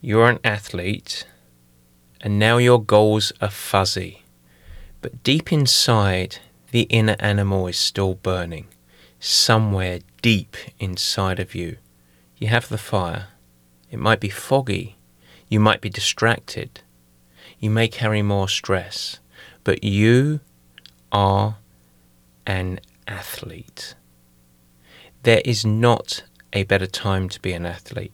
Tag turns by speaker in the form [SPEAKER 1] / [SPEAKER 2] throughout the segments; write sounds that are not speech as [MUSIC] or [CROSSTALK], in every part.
[SPEAKER 1] you're an athlete and now your goals are fuzzy. But deep inside, the inner animal is still burning. Somewhere deep inside of you, you have the fire. It might be foggy. You might be distracted. You may carry more stress. But you are an athlete. There is not a better time to be an athlete.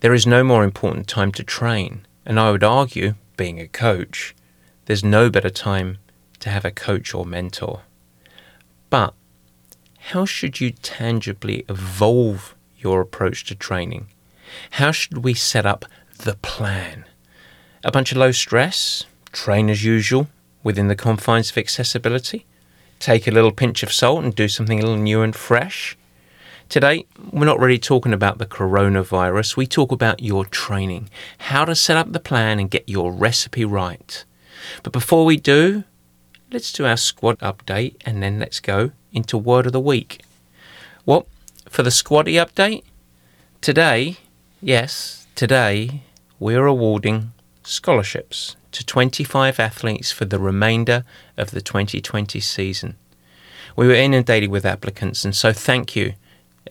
[SPEAKER 1] There is no more important time to train, and I would argue, being a coach, there's no better time to have a coach or mentor. But how should you tangibly evolve your approach to training? How should we set up the plan? A bunch of low stress, train as usual within the confines of accessibility, take a little pinch of salt and do something a little new and fresh, Today, we're not really talking about the coronavirus. We talk about your training, how to set up the plan and get your recipe right. But before we do, let's do our squad update and then let's go into word of the week. Well, for the squaddy update, today, yes, today, we're awarding scholarships to 25 athletes for the remainder of the 2020 season. We were inundated with applicants, and so thank you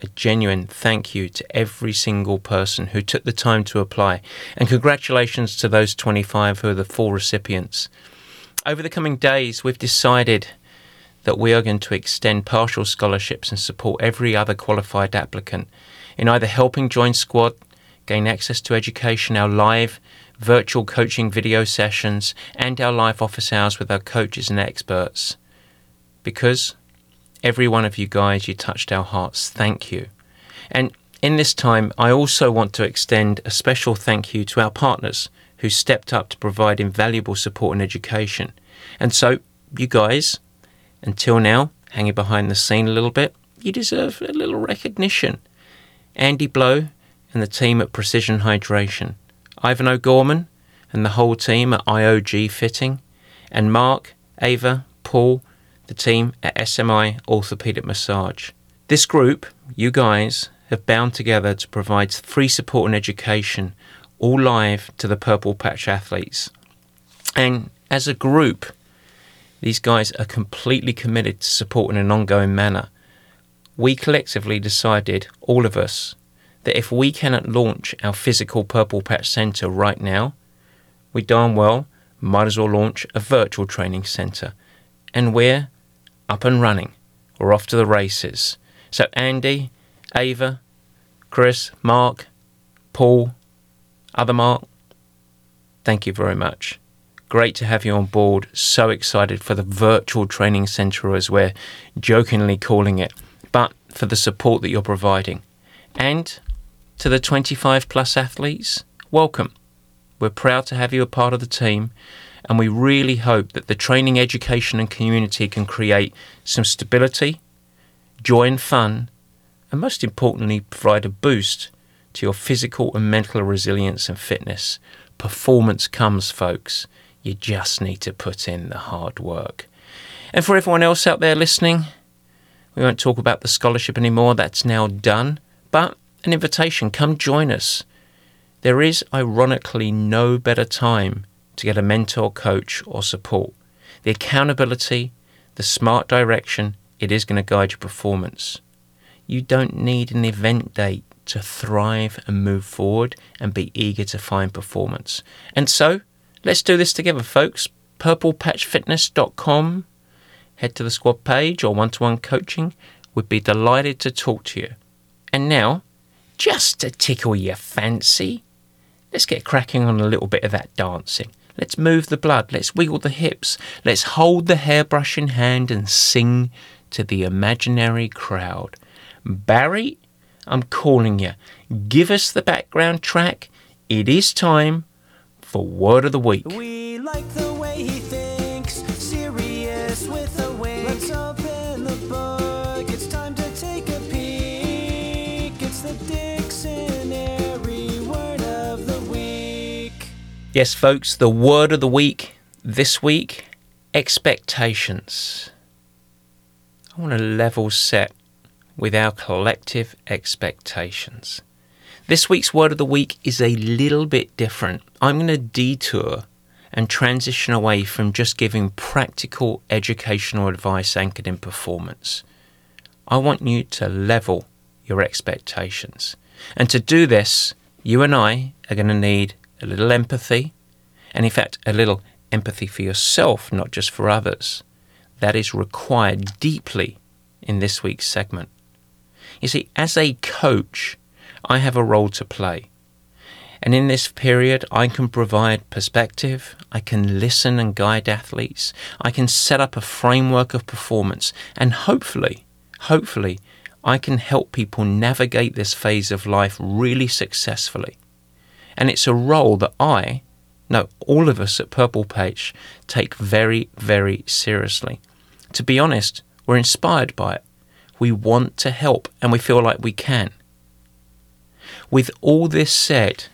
[SPEAKER 1] a genuine thank you to every single person who took the time to apply, and congratulations to those 25 who are the full recipients. Over the coming days, we've decided that we are going to extend partial scholarships and support every other qualified applicant in either helping join Squad, gain access to education, our live virtual coaching video sessions, and our live office hours with our coaches and experts. Because Every one of you guys, you touched our hearts. Thank you. And in this time, I also want to extend a special thank you to our partners who stepped up to provide invaluable support and education. And so, you guys, until now, hanging behind the scene a little bit, you deserve a little recognition. Andy Blow and the team at Precision Hydration, Ivan O'Gorman and the whole team at IOG Fitting, and Mark, Ava, Paul, the team at SMI Orthopedic Massage. This group, you guys, have bound together to provide free support and education, all live to the Purple Patch athletes. And as a group, these guys are completely committed to support in an ongoing manner. We collectively decided, all of us, that if we cannot launch our physical Purple Patch Centre right now, we darn well might as well launch a virtual training centre. And we're up and running. We're off to the races. So, Andy, Ava, Chris, Mark, Paul, other Mark, thank you very much. Great to have you on board. So excited for the virtual training centre, as we're jokingly calling it, but for the support that you're providing. And to the 25 plus athletes, welcome. We're proud to have you a part of the team and we really hope that the training, education, and community can create some stability, joy, and fun, and most importantly, provide a boost to your physical and mental resilience and fitness. Performance comes, folks. You just need to put in the hard work. And for everyone else out there listening, we won't talk about the scholarship anymore, that's now done. But an invitation come join us. There is, ironically, no better time to get a mentor, coach, or support. The accountability, the smart direction, it is going to guide your performance. You don't need an event date to thrive and move forward and be eager to find performance. And so, let's do this together, folks. PurplePatchFitness.com. Head to the squad page or one to one coaching. We'd be delighted to talk to you. And now, just to tickle your fancy, let's get cracking on a little bit of that dancing. Let's move the blood. Let's wiggle the hips. Let's hold the hairbrush in hand and sing to the imaginary crowd. Barry, I'm calling you. Give us the background track. It is time for Word of the Week.
[SPEAKER 2] We like the way he thinks, serious with
[SPEAKER 1] Yes, folks, the Word of the Week this week expectations. I want to level set with our collective expectations. This week's word of the week is a little bit different. I'm going to detour and transition away from just giving practical educational advice anchored in performance. I want you to level your expectations. And to do this, you and I are going to need a little empathy, and in fact, a little empathy for yourself, not just for others. That is required deeply in this week's segment. You see, as a coach, I have a role to play. And in this period, I can provide perspective, I can listen and guide athletes, I can set up a framework of performance, and hopefully, hopefully, I can help people navigate this phase of life really successfully. And it's a role that I, no, all of us at Purple Patch take very, very seriously. To be honest, we're inspired by it. We want to help and we feel like we can. With all this said,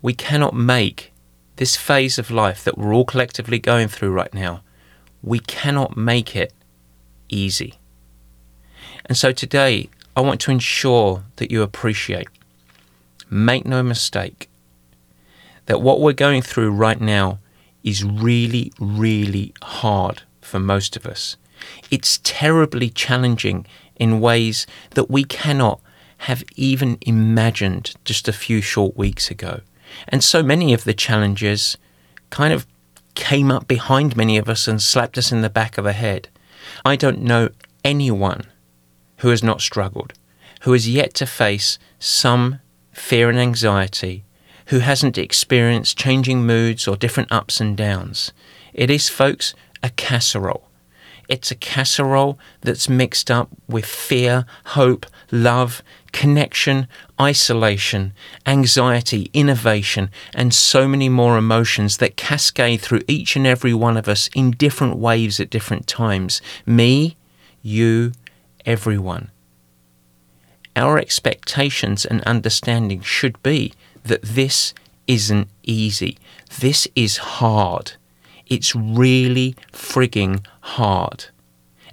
[SPEAKER 1] we cannot make this phase of life that we're all collectively going through right now, we cannot make it easy. And so today, I want to ensure that you appreciate, make no mistake, that what we're going through right now is really, really hard for most of us. It's terribly challenging in ways that we cannot have even imagined just a few short weeks ago. And so many of the challenges kind of came up behind many of us and slapped us in the back of the head. I don't know anyone who has not struggled, who has yet to face some fear and anxiety, who hasn't experienced changing moods or different ups and downs. It is, folks, a casserole. It's a casserole that's mixed up with fear, hope, love, connection, isolation, anxiety, innovation, and so many more emotions that cascade through each and every one of us in different waves at different times. Me, you, everyone. Our expectations and understanding should be that this isn't easy. This is hard. It's really frigging hard.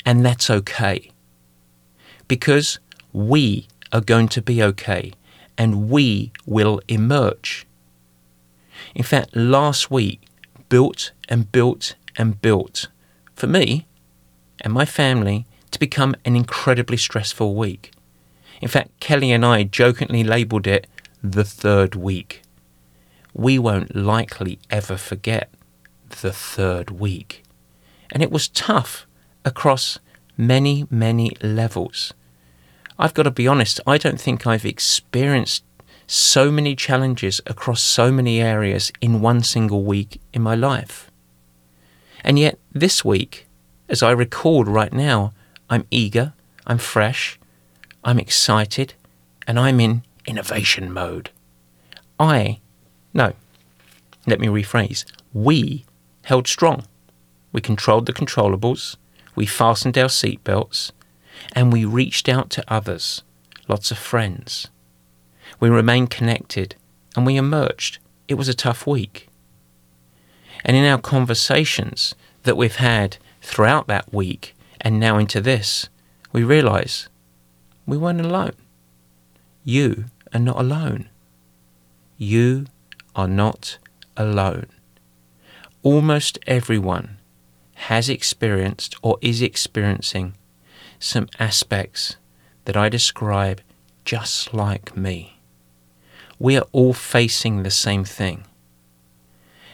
[SPEAKER 1] And that's okay. Because we are going to be okay and we will emerge. In fact, last week built and built and built for me and my family to become an incredibly stressful week. In fact, Kelly and I jokingly labelled it the third week. We won't likely ever forget the third week. And it was tough across many, many levels. I've got to be honest, I don't think I've experienced so many challenges across so many areas in one single week in my life. And yet, this week, as I record right now, I'm eager, I'm fresh, I'm excited, and I'm in innovation mode. I, no, let me rephrase, we held strong. We controlled the controllables, we fastened our seatbelts, and we reached out to others, lots of friends. We remained connected and we emerged. It was a tough week. And in our conversations that we've had throughout that week and now into this, we realize we weren't alone. You are not alone. You are not alone almost everyone has experienced or is experiencing some aspects that I describe just like me. We are all facing the same thing.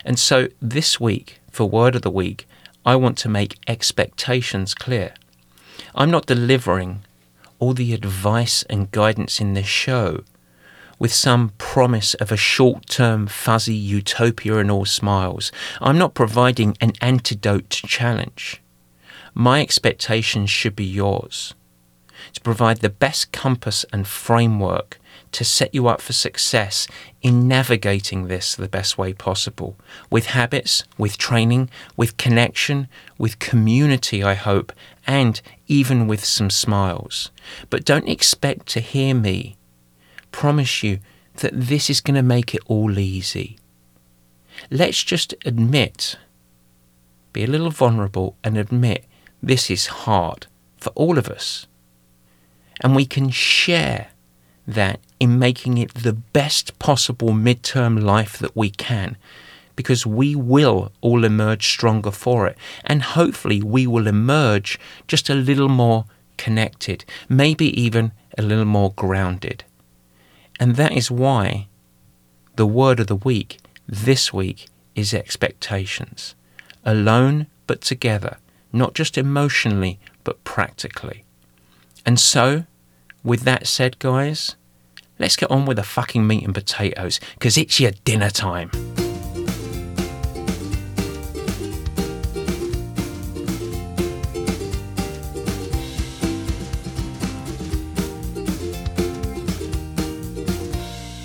[SPEAKER 1] And so this week, for Word of the Week, I want to make expectations clear. I'm not delivering all the advice and guidance in this show with some promise of a short term fuzzy utopia and all smiles. I'm not providing an antidote to challenge. My expectations should be yours to provide the best compass and framework to set you up for success in navigating this the best way possible with habits, with training, with connection, with community, I hope, and even with some smiles. But don't expect to hear me promise you that this is going to make it all easy. Let's just admit, be a little vulnerable and admit this is hard for all of us. And we can share that in making it the best possible midterm life that we can because we will all emerge stronger for it. And hopefully, we will emerge just a little more connected, maybe even a little more grounded. And that is why the word of the week this week is expectations. Alone, but together, not just emotionally, but practically. And so, with that said, guys, let's get on with the fucking meat and potatoes, because it's your dinner time.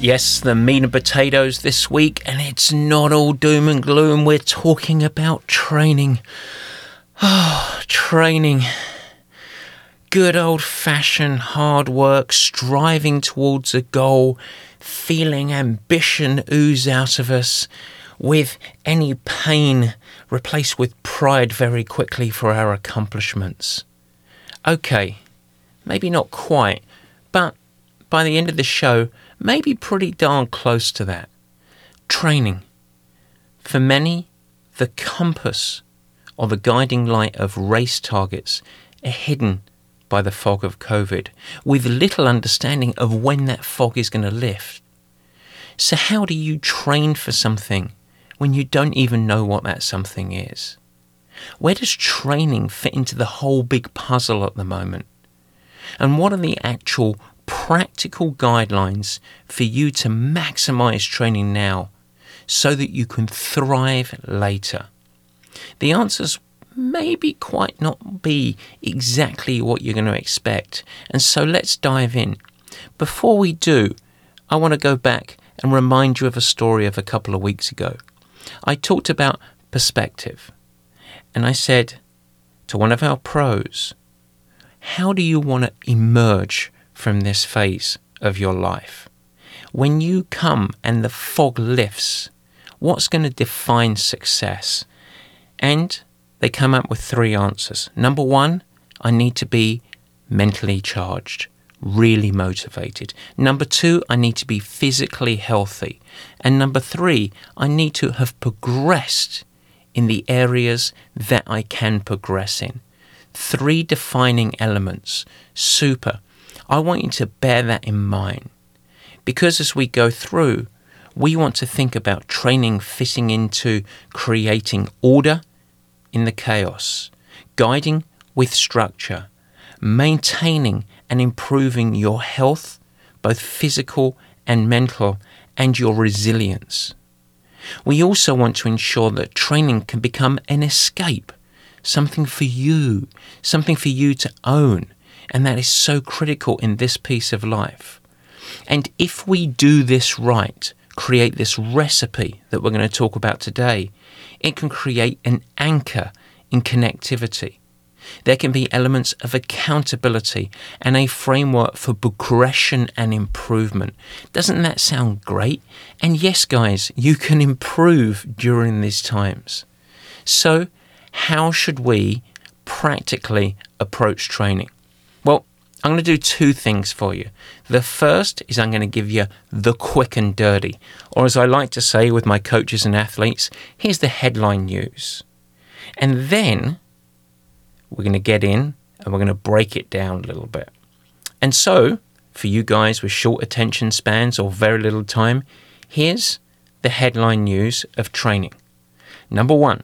[SPEAKER 1] Yes, the meat and potatoes this week, and it's not all doom and gloom. We're talking about training. Oh, [SIGHS] training. Good old fashioned hard work, striving towards a goal, feeling ambition ooze out of us, with any pain replaced with pride very quickly for our accomplishments. Okay, maybe not quite, but by the end of the show, maybe pretty darn close to that. Training. For many, the compass or the guiding light of race targets are hidden by the fog of COVID, with little understanding of when that fog is going to lift. So, how do you train for something when you don't even know what that something is? Where does training fit into the whole big puzzle at the moment? And what are the actual practical guidelines for you to maximize training now so that you can thrive later? The answers maybe quite not be exactly what you're going to expect. And so let's dive in. Before we do, I want to go back and remind you of a story of a couple of weeks ago. I talked about perspective, and I said to one of our pros, How do you want to emerge from this phase of your life? When you come and the fog lifts, what's going to define success? And they come up with three answers. Number one, I need to be mentally charged, really motivated. Number two, I need to be physically healthy. And number three, I need to have progressed in the areas that I can progress in. Three defining elements. Super. I want you to bear that in mind. Because as we go through, we want to think about training fitting into creating order in the chaos, guiding with structure, maintaining and improving your health, both physical and mental, and your resilience. We also want to ensure that training can become an escape, something for you, something for you to own, and that is so critical in this piece of life. And if we do this right, create this recipe that we're going to talk about today, it can create an anchor in connectivity. There can be elements of accountability and a framework for progression and improvement. Doesn't that sound great? And yes, guys, you can improve during these times. So, how should we practically approach training? I'm going to do two things for you. The first is I'm going to give you the quick and dirty, or as I like to say with my coaches and athletes, here's the headline news. And then we're going to get in and we're going to break it down a little bit. And so, for you guys with short attention spans or very little time, here's the headline news of training. Number one,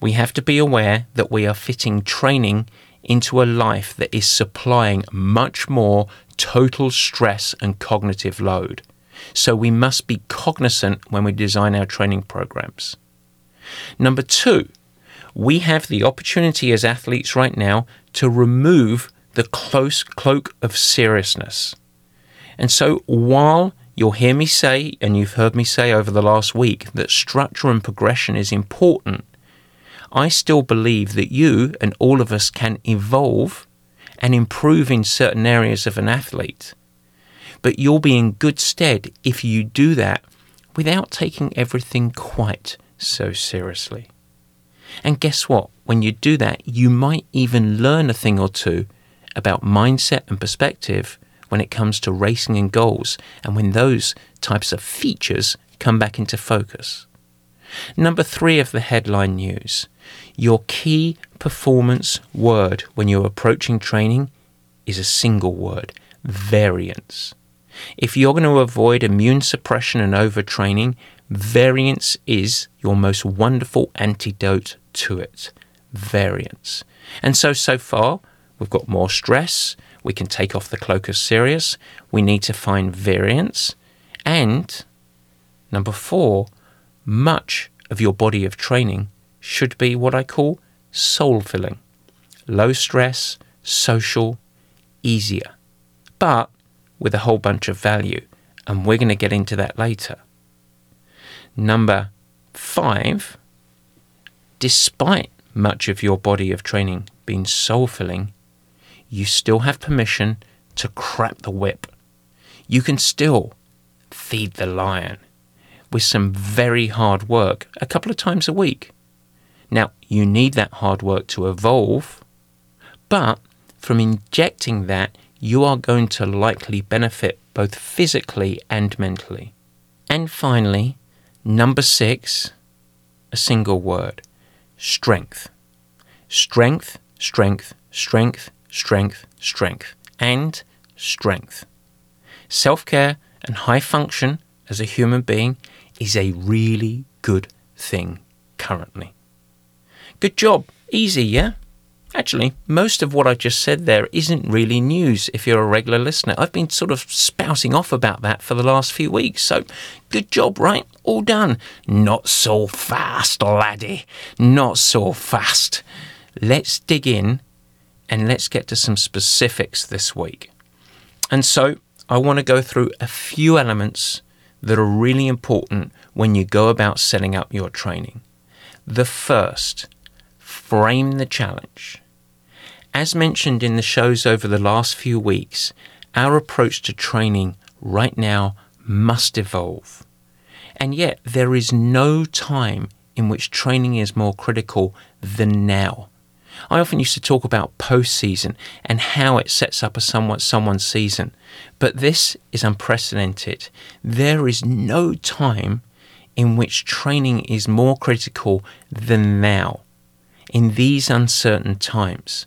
[SPEAKER 1] we have to be aware that we are fitting training into a life that is supplying much more total stress and cognitive load. So we must be cognizant when we design our training programs. Number two, we have the opportunity as athletes right now to remove the close cloak of seriousness. And so while you'll hear me say, and you've heard me say over the last week, that structure and progression is important, I still believe that you and all of us can evolve and improve in certain areas of an athlete. But you'll be in good stead if you do that without taking everything quite so seriously. And guess what? When you do that, you might even learn a thing or two about mindset and perspective when it comes to racing and goals and when those types of features come back into focus. Number three of the headline news your key performance word when you're approaching training is a single word variance. If you're going to avoid immune suppression and overtraining, variance is your most wonderful antidote to it. Variance. And so, so far, we've got more stress. We can take off the cloak of serious. We need to find variance. And number four, much of your body of training should be what I call soul filling. Low stress, social, easier, but with a whole bunch of value. And we're going to get into that later. Number five, despite much of your body of training being soul filling, you still have permission to crap the whip. You can still feed the lion with some very hard work a couple of times a week. Now, you need that hard work to evolve, but from injecting that, you are going to likely benefit both physically and mentally. And finally, number six, a single word strength. Strength, strength, strength, strength, strength, and strength. Self care and high function as a human being is a really good thing currently. Good job. Easy, yeah? Actually, most of what I just said there isn't really news if you're a regular listener. I've been sort of spouting off about that for the last few weeks. So, good job, right? All done. Not so fast, laddie. Not so fast. Let's dig in and let's get to some specifics this week. And so, I want to go through a few elements that are really important when you go about setting up your training. The first, frame the challenge. As mentioned in the shows over the last few weeks, our approach to training right now must evolve. And yet, there is no time in which training is more critical than now. I often used to talk about postseason and how it sets up a somewhat someone's season, but this is unprecedented. There is no time in which training is more critical than now. In these uncertain times,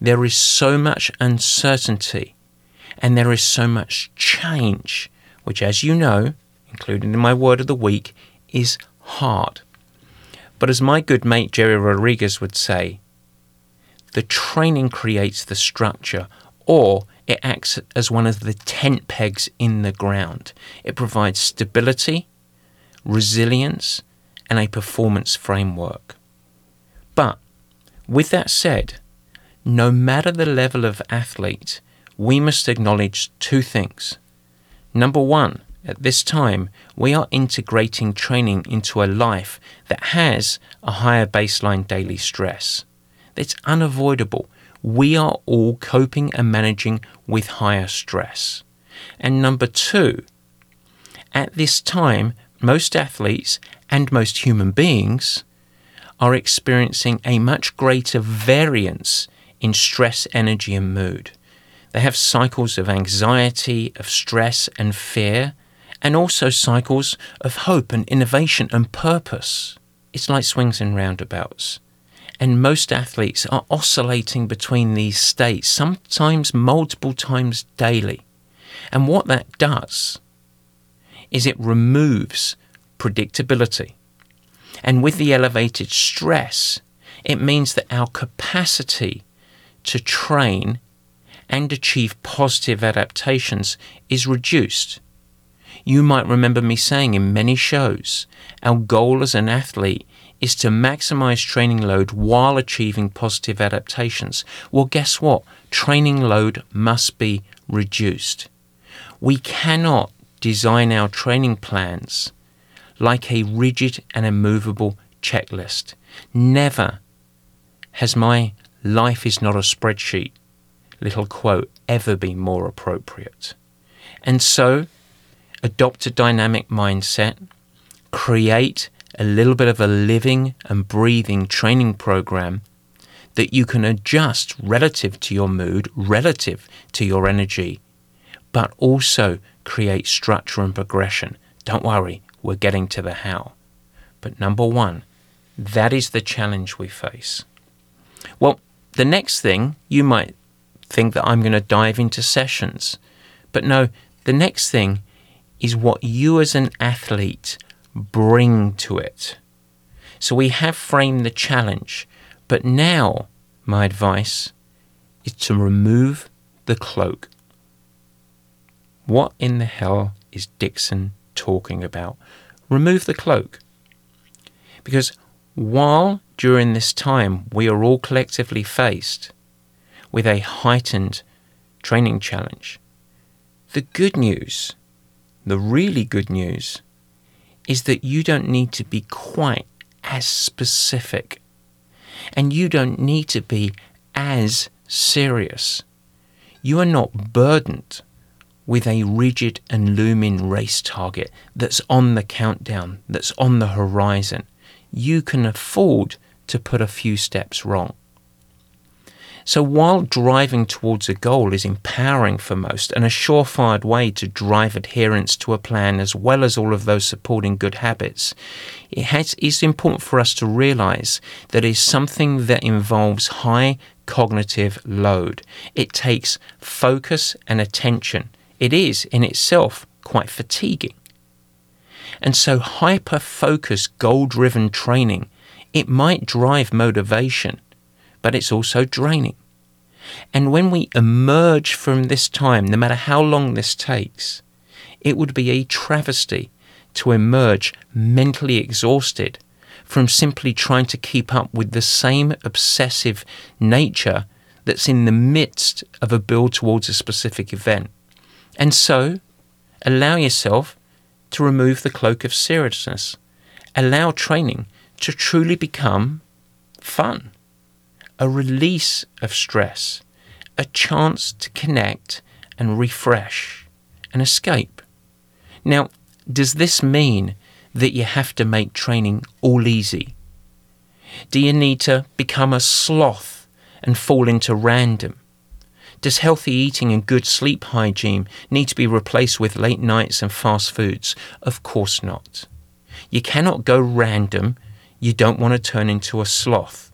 [SPEAKER 1] there is so much uncertainty and there is so much change, which, as you know, included in my word of the week, is hard. But as my good mate Gerry Rodrigues would say, the training creates the structure, or it acts as one of the tent pegs in the ground. It provides stability, resilience, and a performance framework. But with that said, no matter the level of athlete, we must acknowledge two things. Number one, at this time, we are integrating training into a life that has a higher baseline daily stress. It's unavoidable. We are all coping and managing with higher stress. And number two, at this time, most athletes and most human beings are experiencing a much greater variance in stress, energy, and mood. They have cycles of anxiety, of stress and fear, and also cycles of hope and innovation and purpose. It's like swings and roundabouts. And most athletes are oscillating between these states, sometimes multiple times daily. And what that does is it removes predictability. And with the elevated stress, it means that our capacity to train and achieve positive adaptations is reduced. You might remember me saying in many shows, our goal as an athlete is to maximize training load while achieving positive adaptations. Well, guess what? Training load must be reduced. We cannot design our training plans like a rigid and immovable checklist. Never has my life is not a spreadsheet little quote ever been more appropriate. And so, adopt a dynamic mindset, create a little bit of a living and breathing training program that you can adjust relative to your mood, relative to your energy, but also create structure and progression. Don't worry, we're getting to the how. But number one, that is the challenge we face. Well, the next thing you might think that I'm going to dive into sessions. But no, the next thing is what you as an athlete bring to it. So we have framed the challenge, but now my advice is to remove the cloak. What in the hell is Dixon talking about? Remove the cloak. Because while during this time we are all collectively faced with a heightened training challenge, the good news, the really good news, is that you don't need to be quite as specific and you don't need to be as serious. You are not burdened with a rigid and looming race target that's on the countdown, that's on the horizon. You can afford to put a few steps wrong. So while driving towards a goal is empowering for most and a surefire way to drive adherence to a plan as well as all of those supporting good habits, it has, it's important for us to realize that it's something that involves high cognitive load. It takes focus and attention. It is in itself quite fatiguing. And so hyper focused goal driven training, it might drive motivation but it's also draining. And when we emerge from this time, no matter how long this takes, it would be a travesty to emerge mentally exhausted from simply trying to keep up with the same obsessive nature that's in the midst of a build towards a specific event. And so, allow yourself to remove the cloak of seriousness. Allow training to truly become fun a release of stress, a chance to connect and refresh and escape. Now, does this mean that you have to make training all easy? Do you need to become a sloth and fall into random? Does healthy eating and good sleep hygiene need to be replaced with late nights and fast foods? Of course not. You cannot go random. You don't want to turn into a sloth.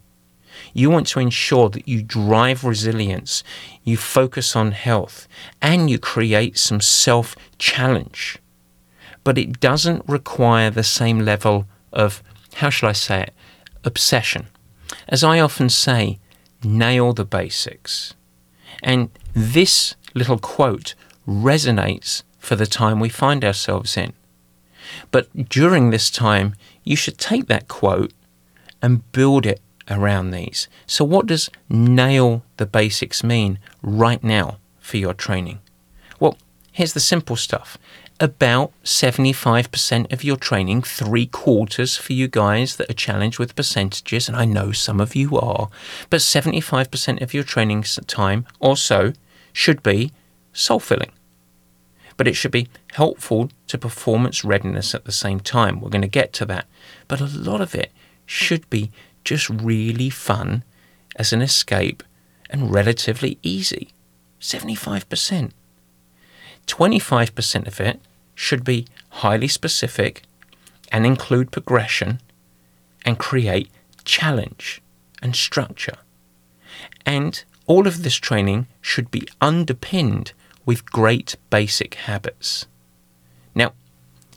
[SPEAKER 1] You want to ensure that you drive resilience, you focus on health, and you create some self challenge. But it doesn't require the same level of, how shall I say it, obsession. As I often say, nail the basics. And this little quote resonates for the time we find ourselves in. But during this time, you should take that quote and build it around these. So, what does nail the basics mean right now for your training? Well, here's the simple stuff. About 75% of your training, three quarters for you guys that are challenged with percentages, and I know some of you are, but 75% of your training time or so should be soul filling. But it should be helpful to performance readiness at the same time. We're going to get to that. But a lot of it should be just really fun as an escape and relatively easy. 75%. 25% of it should be highly specific and include progression and create challenge and structure. And all of this training should be underpinned with great basic habits. Now,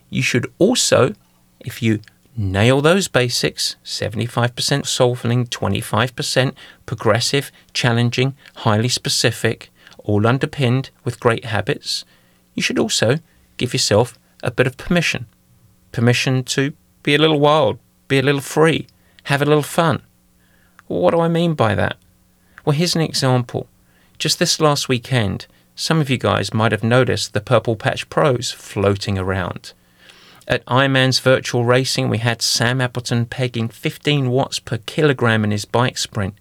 [SPEAKER 1] you should also, if you Nail those basics 75% soul 25% progressive, challenging, highly specific, all underpinned with great habits. You should also give yourself a bit of permission permission to be a little wild, be a little free, have a little fun. What do I mean by that? Well, here's an example. Just this last weekend, some of you guys might have noticed the Purple Patch Pros floating around. At Ironman's virtual racing, we had Sam Appleton pegging 15 watts per kilogram in his bike sprint.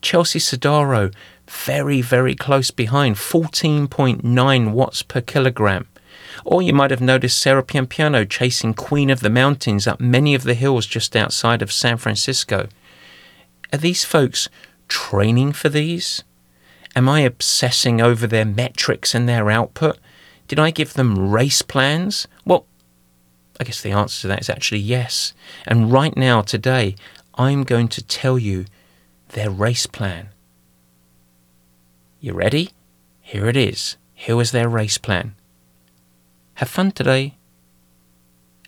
[SPEAKER 1] Chelsea Sodaro very, very close behind, 14.9 watts per kilogram. Or you might have noticed Sarah Piampiano chasing Queen of the Mountains up many of the hills just outside of San Francisco. Are these folks training for these? Am I obsessing over their metrics and their output? Did I give them race plans? Well, I guess the answer to that is actually yes. And right now, today, I'm going to tell you their race plan. You ready? Here it is. Here is their race plan. Have fun today.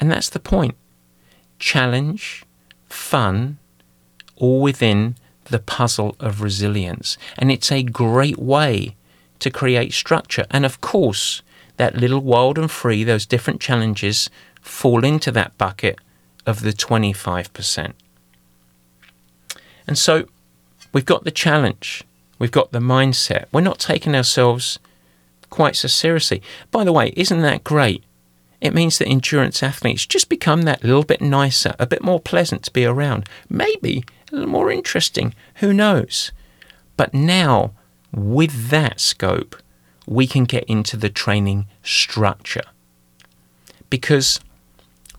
[SPEAKER 1] And that's the point. Challenge, fun, all within the puzzle of resilience. And it's a great way to create structure. And of course, that little wild and free, those different challenges fall into that bucket of the 25%. And so we've got the challenge, we've got the mindset. We're not taking ourselves quite so seriously. By the way, isn't that great? It means that endurance athletes just become that little bit nicer, a bit more pleasant to be around, maybe a little more interesting, who knows? But now, with that scope, we can get into the training structure. Because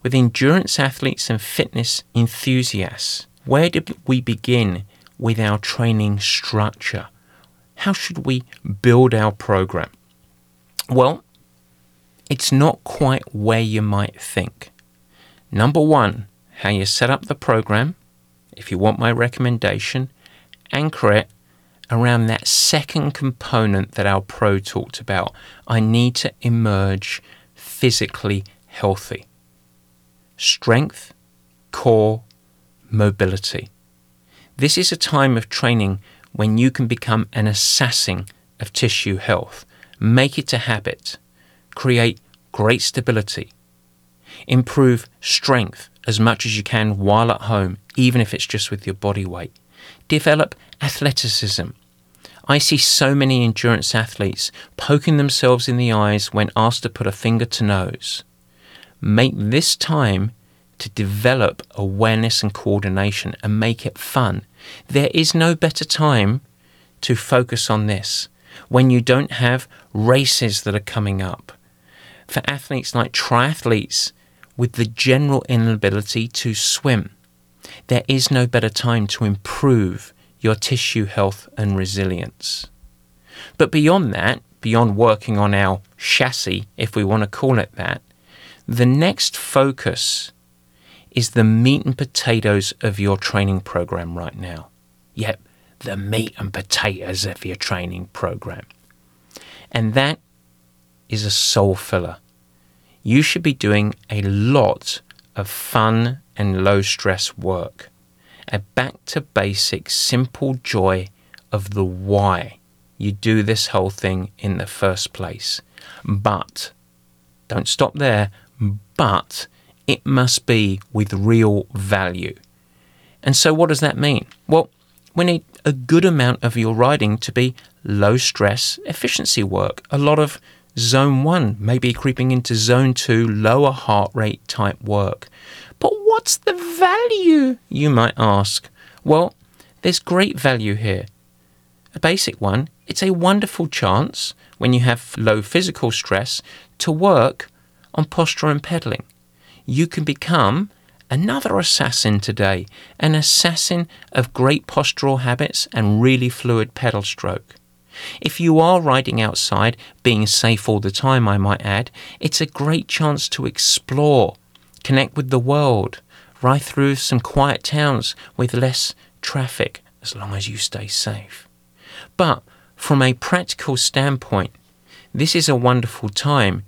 [SPEAKER 1] with endurance athletes and fitness enthusiasts, where did we begin with our training structure? How should we build our program? Well, it's not quite where you might think. Number one, how you set up the program. If you want my recommendation, anchor it around that second component that our pro talked about. I need to emerge physically healthy. Strength, core, mobility. This is a time of training when you can become an assassin of tissue health. Make it a habit. Create great stability. Improve strength as much as you can while at home, even if it's just with your body weight. Develop athleticism. I see so many endurance athletes poking themselves in the eyes when asked to put a finger to nose. Make this time to develop awareness and coordination and make it fun. There is no better time to focus on this when you don't have races that are coming up. For athletes like triathletes with the general inability to swim, there is no better time to improve your tissue health and resilience. But beyond that, beyond working on our chassis, if we want to call it that, the next focus is the meat and potatoes of your training program right now. Yep, the meat and potatoes of your training program. And that is a soul filler. You should be doing a lot of fun and low stress work. A back to basic, simple joy of the why you do this whole thing in the first place. But, don't stop there, but it must be with real value. And so, what does that mean? Well, we need a good amount of your riding to be low stress efficiency work. A lot of zone one, maybe creeping into zone two, lower heart rate type work. But what's the value, you might ask? Well, there's great value here. A basic one, it's a wonderful chance when you have low physical stress to work on posture and pedaling. You can become another assassin today, an assassin of great postural habits and really fluid pedal stroke. If you are riding outside, being safe all the time, I might add, it's a great chance to explore, connect with the world, ride through some quiet towns with less traffic, as long as you stay safe. But from a practical standpoint, this is a wonderful time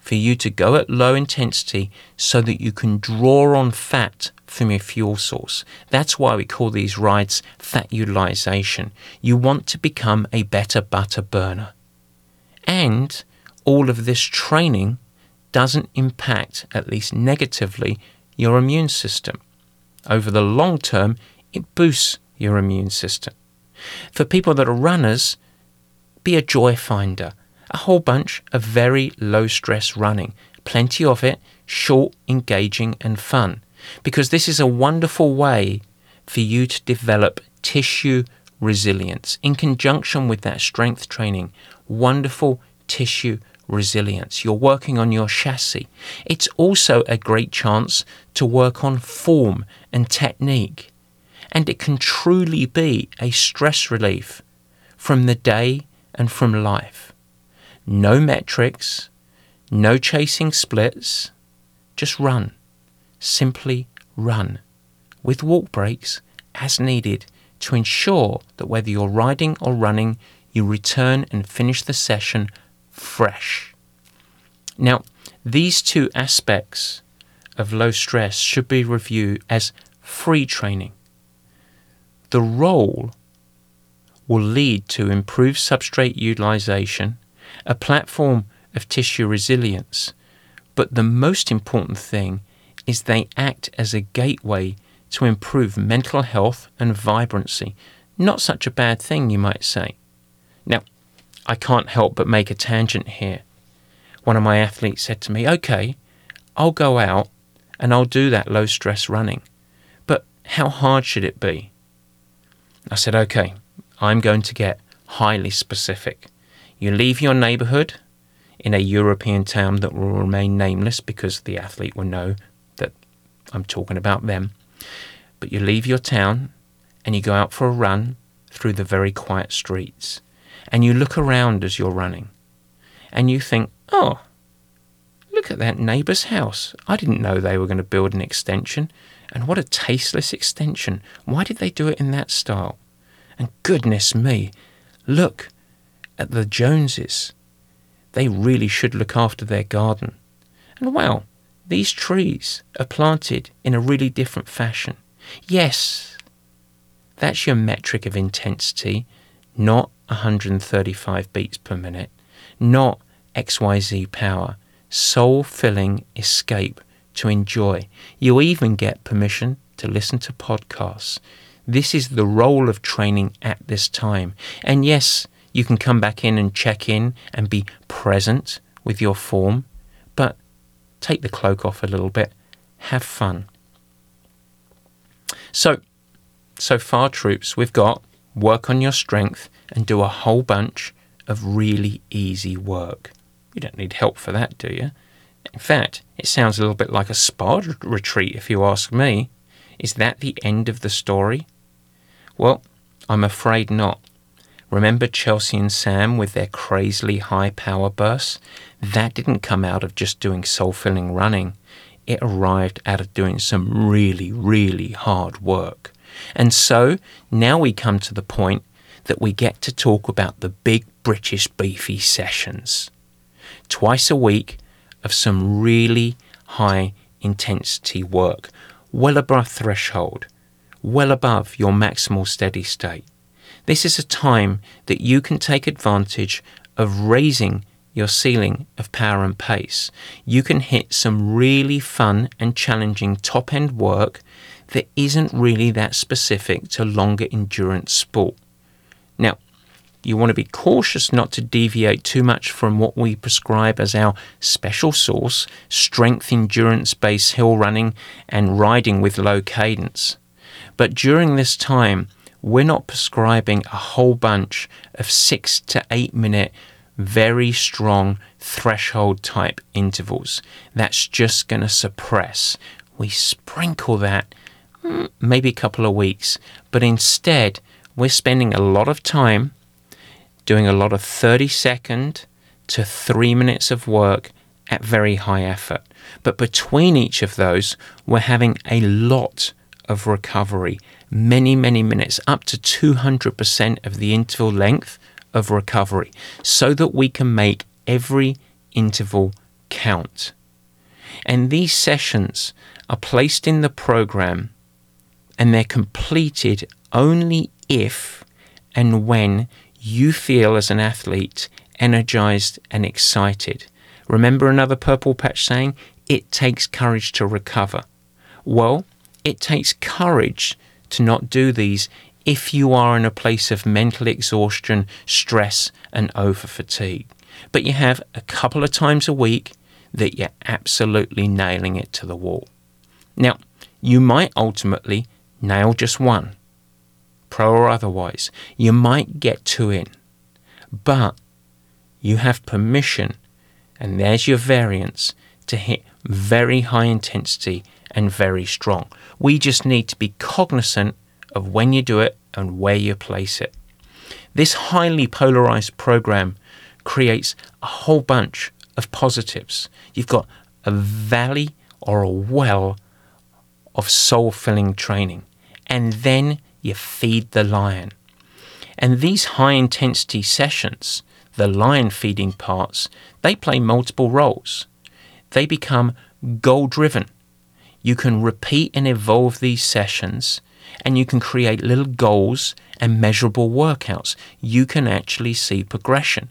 [SPEAKER 1] for you to go at low intensity so that you can draw on fat from your fuel source. That's why we call these rides fat utilization. You want to become a better butter burner. And all of this training doesn't impact, at least negatively, your immune system. Over the long term, it boosts your immune system. For people that are runners, be a joy finder. A whole bunch of very low stress running, plenty of it, short, engaging, and fun. Because this is a wonderful way for you to develop tissue resilience in conjunction with that strength training. Wonderful tissue resilience. You're working on your chassis. It's also a great chance to work on form and technique. And it can truly be a stress relief from the day and from life. No metrics, no chasing splits, just run. Simply run. With walk breaks as needed to ensure that whether you're riding or running, you return and finish the session fresh. Now, these two aspects of low stress should be reviewed as free training. The role will lead to improved substrate utilization, a platform of tissue resilience, but the most important thing is they act as a gateway to improve mental health and vibrancy. Not such a bad thing, you might say. Now, I can't help but make a tangent here. One of my athletes said to me, Okay, I'll go out and I'll do that low stress running, but how hard should it be? I said, Okay, I'm going to get highly specific. You leave your neighborhood in a European town that will remain nameless because the athlete will know that I'm talking about them. But you leave your town and you go out for a run through the very quiet streets and you look around as you're running and you think, oh, look at that neighbour's house. I didn't know they were going to build an extension. And what a tasteless extension. Why did they do it in that style? And goodness me, look at the Joneses. They really should look after their garden. And wow, these trees are planted in a really different fashion. Yes, that's your metric of intensity, not 135 beats per minute, not XYZ power, soul filling escape to enjoy. You even get permission to listen to podcasts. This is the role of training at this time. And yes, you can come back in and check in and be present with your form, but take the cloak off a little bit, have fun. So, so far, troops, we've got work on your strength and do a whole bunch of really easy work. You don't need help for that, do you? In fact, it sounds a little bit like a spa retreat, if you ask me. Is that the end of the story? Well, I'm afraid not. Remember Chelsea and Sam with their crazily high power bursts? That didn't come out of just doing soul filling running. It arrived out of doing some really, really hard work. And so now we come to the point that we get to talk about the big British beefy sessions. Twice a week of some really high intensity work, well above threshold, well above your maximal steady state. This is a time that you can take advantage of raising your ceiling of power and pace. You can hit some really fun and challenging top end work that isn't really that specific to longer endurance sport. Now, you want to be cautious not to deviate too much from what we prescribe as our special sauce strength endurance based hill running and riding with low cadence. But during this time, we're not prescribing a whole bunch of six to eight minute, very strong threshold type intervals. That's just going to suppress. We sprinkle that mm, maybe a couple of weeks, but instead, we're spending a lot of time doing a lot of 30 second to three minutes of work at very high effort. But between each of those, we're having a lot of recovery many, many minutes, up to 200% of the interval length of recovery, so that we can make every interval count. And these sessions are placed in the program and they're completed only if and when you feel as an athlete energized and excited. Remember another purple patch saying, it takes courage to recover. Well, It takes courage to not do these if you are in a place of mental exhaustion, stress, and over fatigue. But you have a couple of times a week that you're absolutely nailing it to the wall. Now, you might ultimately nail just one, pro or otherwise. You might get two in, but you have permission, and there's your variance, to hit very high intensity and very strong. We just need to be cognizant of when you do it and where you place it. This highly polarized program creates a whole bunch of positives. You've got a valley or a well of soul filling training, and then you feed the lion. And these high intensity sessions, the lion feeding parts, they play multiple roles. They become goal driven. You can repeat and evolve these sessions and you can create little goals and measurable workouts. You can actually see progression.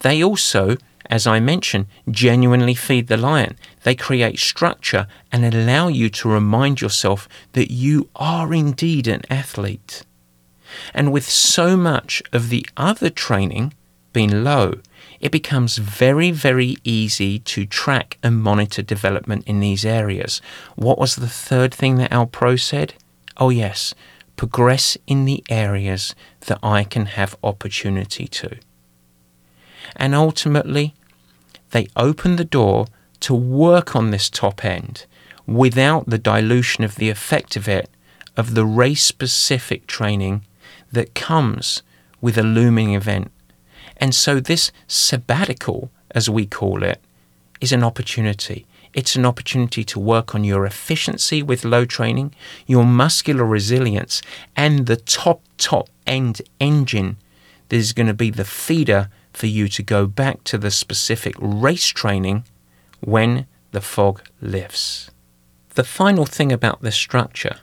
[SPEAKER 1] They also, as I mentioned, genuinely feed the lion. They create structure and allow you to remind yourself that you are indeed an athlete. And with so much of the other training being low, it becomes very, very easy to track and monitor development in these areas. What was the third thing that Al Pro said? Oh, yes, progress in the areas that I can have opportunity to. And ultimately, they open the door to work on this top end without the dilution of the effect of it, of the race specific training that comes with a looming event. And so, this sabbatical, as we call it, is an opportunity. It's an opportunity to work on your efficiency with low training, your muscular resilience, and the top, top end engine that is going to be the feeder for you to go back to the specific race training when the fog lifts. The final thing about this structure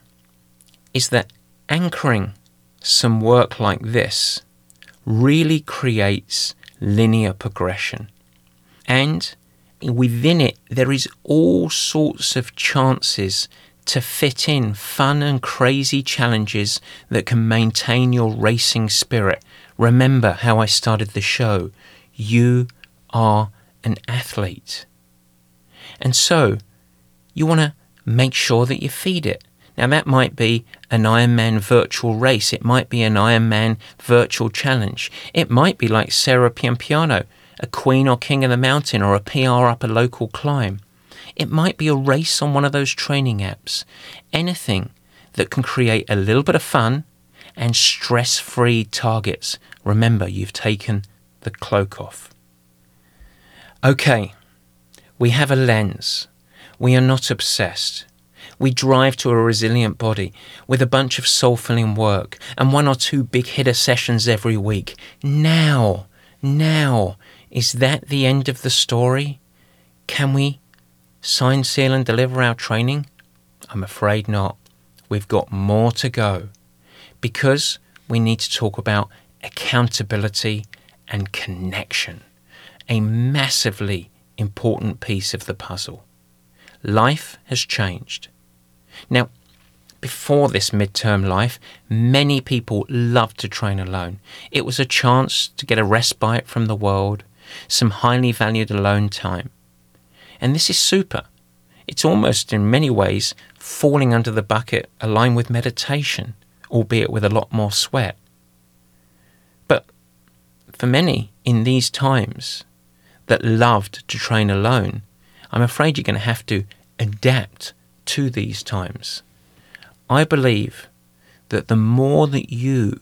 [SPEAKER 1] is that anchoring some work like this really creates linear progression. And within it, there is all sorts of chances to fit in fun and crazy challenges that can maintain your racing spirit. Remember how I started the show. You are an athlete. And so, you want to make sure that you feed it. Now, that might be an Ironman virtual race. It might be an Ironman virtual challenge. It might be like Sarah Piampiano a queen or king of the mountain, or a PR up a local climb. It might be a race on one of those training apps. Anything that can create a little bit of fun and stress free targets. Remember, you've taken the cloak off. Okay, we have a lens. We are not obsessed. We drive to a resilient body with a bunch of soul filling work and one or two big hitter sessions every week. Now, now is that the end of the story? Can we sign, seal, and deliver our training? I'm afraid not. We've got more to go because we need to talk about accountability and connection, a massively important piece of the puzzle. Life has changed. Now, before this midterm life, many people loved to train alone. It was a chance to get a respite from the world, some highly valued alone time. And this is super. It's almost in many ways falling under the bucket aligned with meditation, albeit with a lot more sweat. But for many in these times that loved to train alone, I'm afraid you're going to have to adapt to these times. I believe that the more that you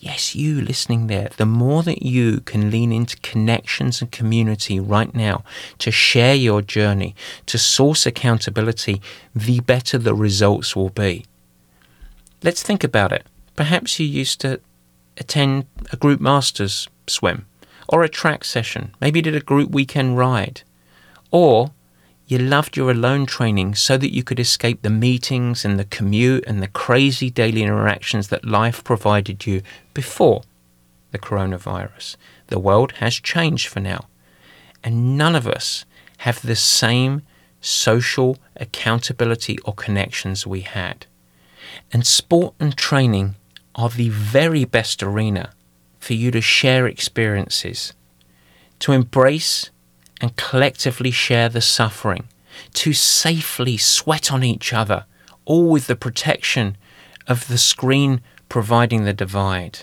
[SPEAKER 1] Yes, you listening there, the more that you can lean into connections and community right now to share your journey, to source accountability, the better the results will be. Let's think about it. Perhaps you used to attend a group masters swim or a track session. Maybe did a group weekend ride. Or you loved your alone training so that you could escape the meetings and the commute and the crazy daily interactions that life provided you before the coronavirus. The world has changed for now. And none of us have the same social accountability or connections we had. And sport and training are the very best arena for you to share experiences, to embrace and collectively share the suffering, to safely sweat on each other, all with the protection of the screen providing the divide.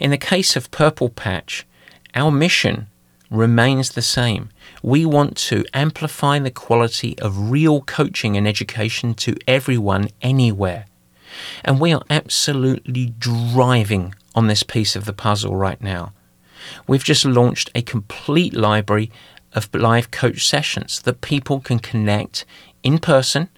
[SPEAKER 1] In the case of Purple Patch, our mission remains the same. We want to amplify the quality of real coaching and education to everyone, anywhere. And we are absolutely driving on this piece of the puzzle right now. We've just launched a complete library of live coach sessions that people can connect in person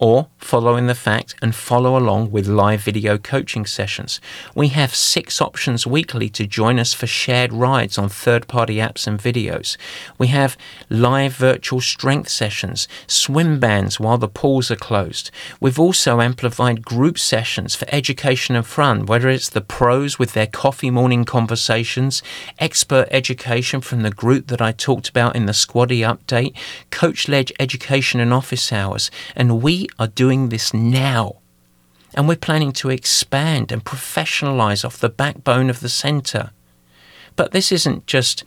[SPEAKER 1] or follow in the fact and follow along with live video coaching sessions. We have six options weekly to join us for shared rides on third party apps and videos. We have live virtual strength sessions, swim bands while the pools are closed. We've also amplified group sessions for education and fun, whether it's the pros with their coffee morning conversations, expert education from the group that I talked about in the Squaddy update, coach led education and office hours, and we are doing this now. And we're planning to expand and professionalize off the backbone of the center. But this isn't just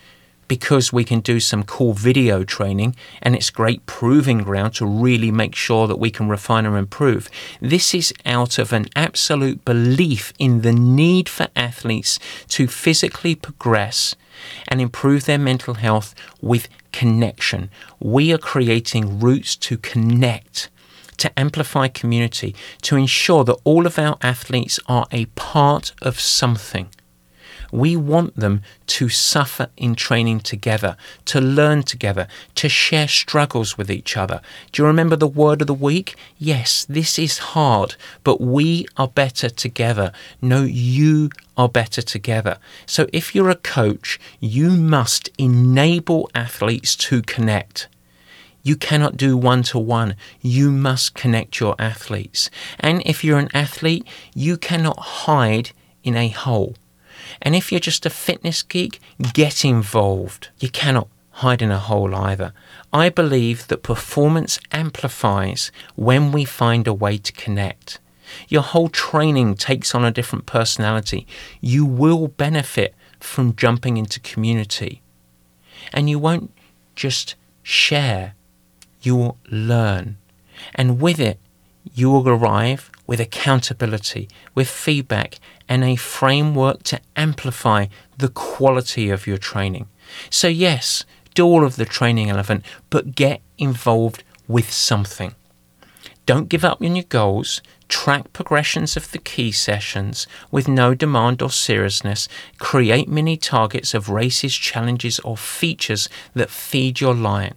[SPEAKER 1] because we can do some cool video training and it's great proving ground to really make sure that we can refine and improve. This is out of an absolute belief in the need for athletes to physically progress and improve their mental health with connection. We are creating routes to connect to amplify community, to ensure that all of our athletes are a part of something. We want them to suffer in training together, to learn together, to share struggles with each other. Do you remember the word of the week? Yes, this is hard, but we are better together. No, you are better together. So if you're a coach, you must enable athletes to connect. You cannot do one to one. You must connect your athletes. And if you're an athlete, you cannot hide in a hole. And if you're just a fitness geek, get involved. You cannot hide in a hole either. I believe that performance amplifies when we find a way to connect. Your whole training takes on a different personality. You will benefit from jumping into community. And you won't just share you will learn. And with it, you will arrive with accountability, with feedback, and a framework to amplify the quality of your training. So, yes, do all of the training relevant, but get involved with something. Don't give up on your goals. Track progressions of the key sessions with no demand or seriousness. Create mini targets of races, challenges, or features that feed your lion.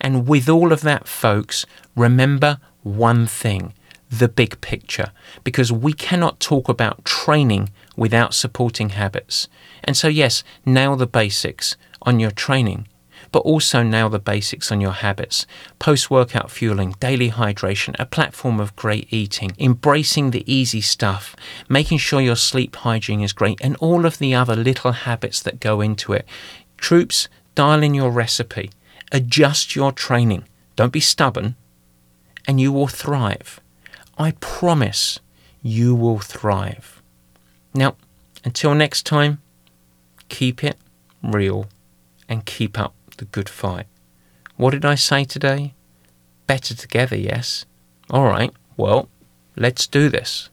[SPEAKER 1] And with all of that, folks, remember one thing the big picture, because we cannot talk about training without supporting habits. And so, yes, nail the basics on your training, but also nail the basics on your habits. Post workout fueling, daily hydration, a platform of great eating, embracing the easy stuff, making sure your sleep hygiene is great, and all of the other little habits that go into it. Troops, dial in your recipe adjust your training. Don't be stubborn, and you will thrive. I promise you will thrive. Now, until next time, keep it real and keep up the good fight. What did I say today? Better together, yes? All right, well, let's do this.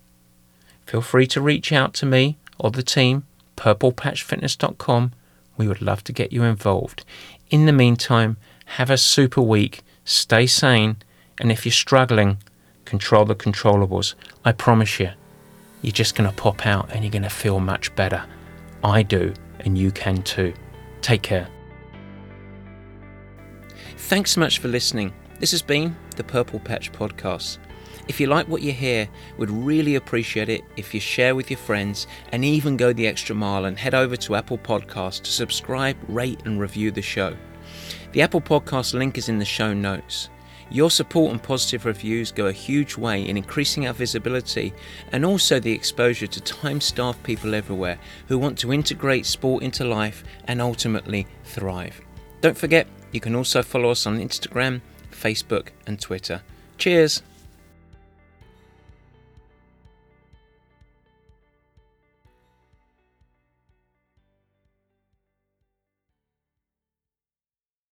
[SPEAKER 1] Feel free to reach out to me or the team, purplepatchfitness.com. We would love to get you involved. In the meantime, have a super week, stay sane, and if you're struggling, control the controllables. I promise you, you're just going to pop out and you're going to feel much better. I do, and you can too. Take care. Thanks so much for listening. This has been the Purple Patch Podcast. If you like what you hear, we'd really appreciate it if you share with your friends and even go the extra mile and head over to Apple Podcasts to subscribe, rate, and review the show. The Apple Podcast link is in the show notes. Your support and positive reviews go a huge way in increasing our visibility and also the exposure to time starved people everywhere who want to integrate sport into life and ultimately thrive. Don't forget, you can also follow us on Instagram, Facebook, and Twitter. Cheers!